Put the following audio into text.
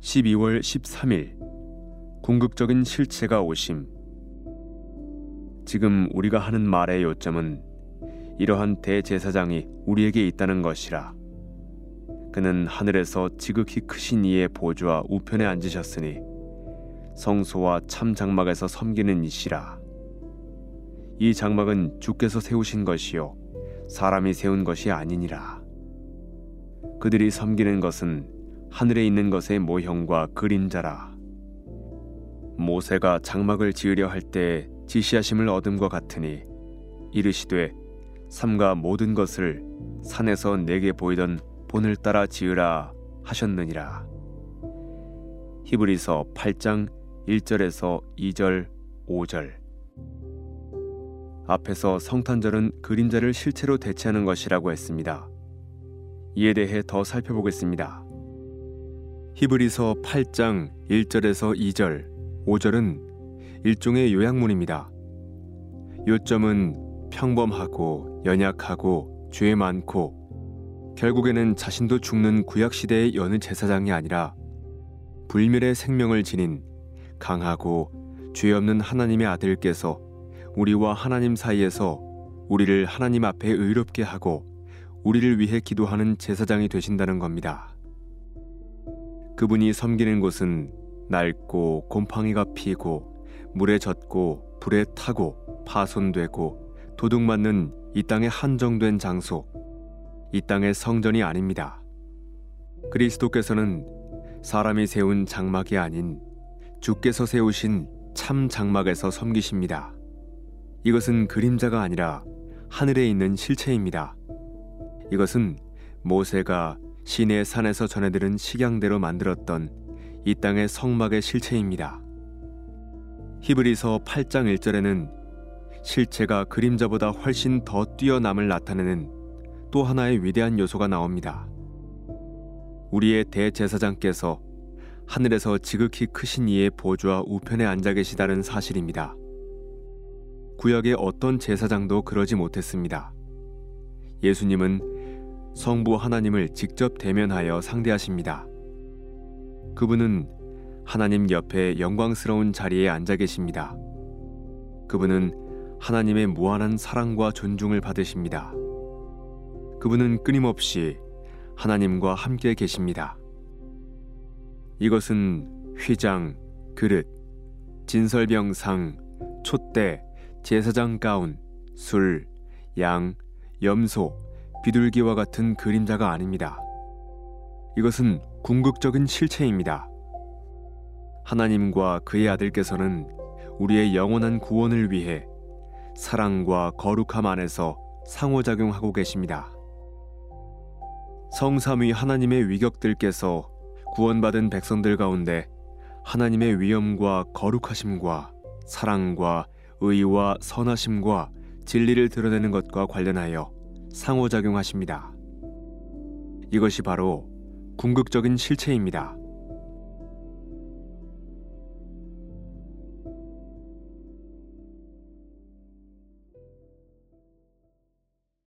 12월 13일. 궁극적인 실체가 오심. 지금 우리가 하는 말의 요점은 이러한 대제사장이 우리에게 있다는 것이라. 그는 하늘에서 지극히 크신 이의 보좌 우편에 앉으셨으니 성소와 참 장막에서 섬기는 이시라. 이 장막은 주께서 세우신 것이요 사람이 세운 것이 아니니라. 그들이 섬기는 것은 하늘에 있는 것의 모형과 그림자라. 모세가 장막을 지으려 할 때 지시하심을 얻음과 같으니 이르시되 삼가 모든 것을 산에서 내게 보이던 본을 따라 지으라 하셨느니라. 히브리서 8장 1절에서 2절, 5절. 앞에서 성탄절은 그림자를 실체로 대체하는 것이라고 했습니다. 이에 대해 더 살펴보겠습니다. 히브리서 8장 1절에서 2절, 5절은 일종의 요약문입니다. 요점은 평범하고 연약하고 죄 많고 결국에는 자신도 죽는 구약 시대의 여느 제사장이 아니라 불멸의 생명을 지닌 강하고 죄 없는 하나님의 아들께서 우리와 하나님 사이에서 우리를 하나님 앞에 의롭게 하고 우리를 위해 기도하는 제사장이 되신다는 겁니다. 그분이 섬기는 곳은 낡고 곰팡이가 피고 물에 젖고 불에 타고 파손되고 도둑맞는 이 땅의 한정된 장소, 이 땅의 성전이 아닙니다. 그리스도께서는 사람이 세운 장막이 아닌 주께서 세우신 참 장막에서 섬기십니다. 이것은 그림자가 아니라 하늘에 있는 실체입니다. 이것은 모세가 시내 산에서 전해들은 식양대로 만들었던 이 땅의 성막의 실체입니다. 히브리서 8장 1절에는 실체가 그림자보다 훨씬 더 뛰어남을 나타내는 또 하나의 위대한 요소가 나옵니다. 우리의 대제사장께서 하늘에서 지극히 크신 이의 보좌 우편에 앉아 계시다는 사실입니다. 구약의 어떤 제사장도 그러지 못했습니다. 예수님은 성부 하나님을 직접 대면하여 상대하십니다. 그분은 하나님 옆에 영광스러운 자리에 앉아 계십니다. 그분은 하나님의 무한한 사랑과 존중을 받으십니다. 그분은 끊임없이 하나님과 함께 계십니다. 이것은 휘장, 그릇, 진설병상, 촛대, 제사장 가운, 술, 양, 염소, 비둘기와 같은 그림자가 아닙니다. 이것은 궁극적인 실체입니다. 하나님과 그의 아들께서는 우리의 영원한 구원을 위해 사랑과 거룩함 안에서 상호작용하고 계십니다. 성삼위 하나님의 위격들께서 구원받은 백성들 가운데 하나님의 위엄과 거룩하심과 사랑과 의와 선하심과 진리를 드러내는 것과 관련하여 상호작용하십니다. 이것이 바로 궁극적인 실체입니다.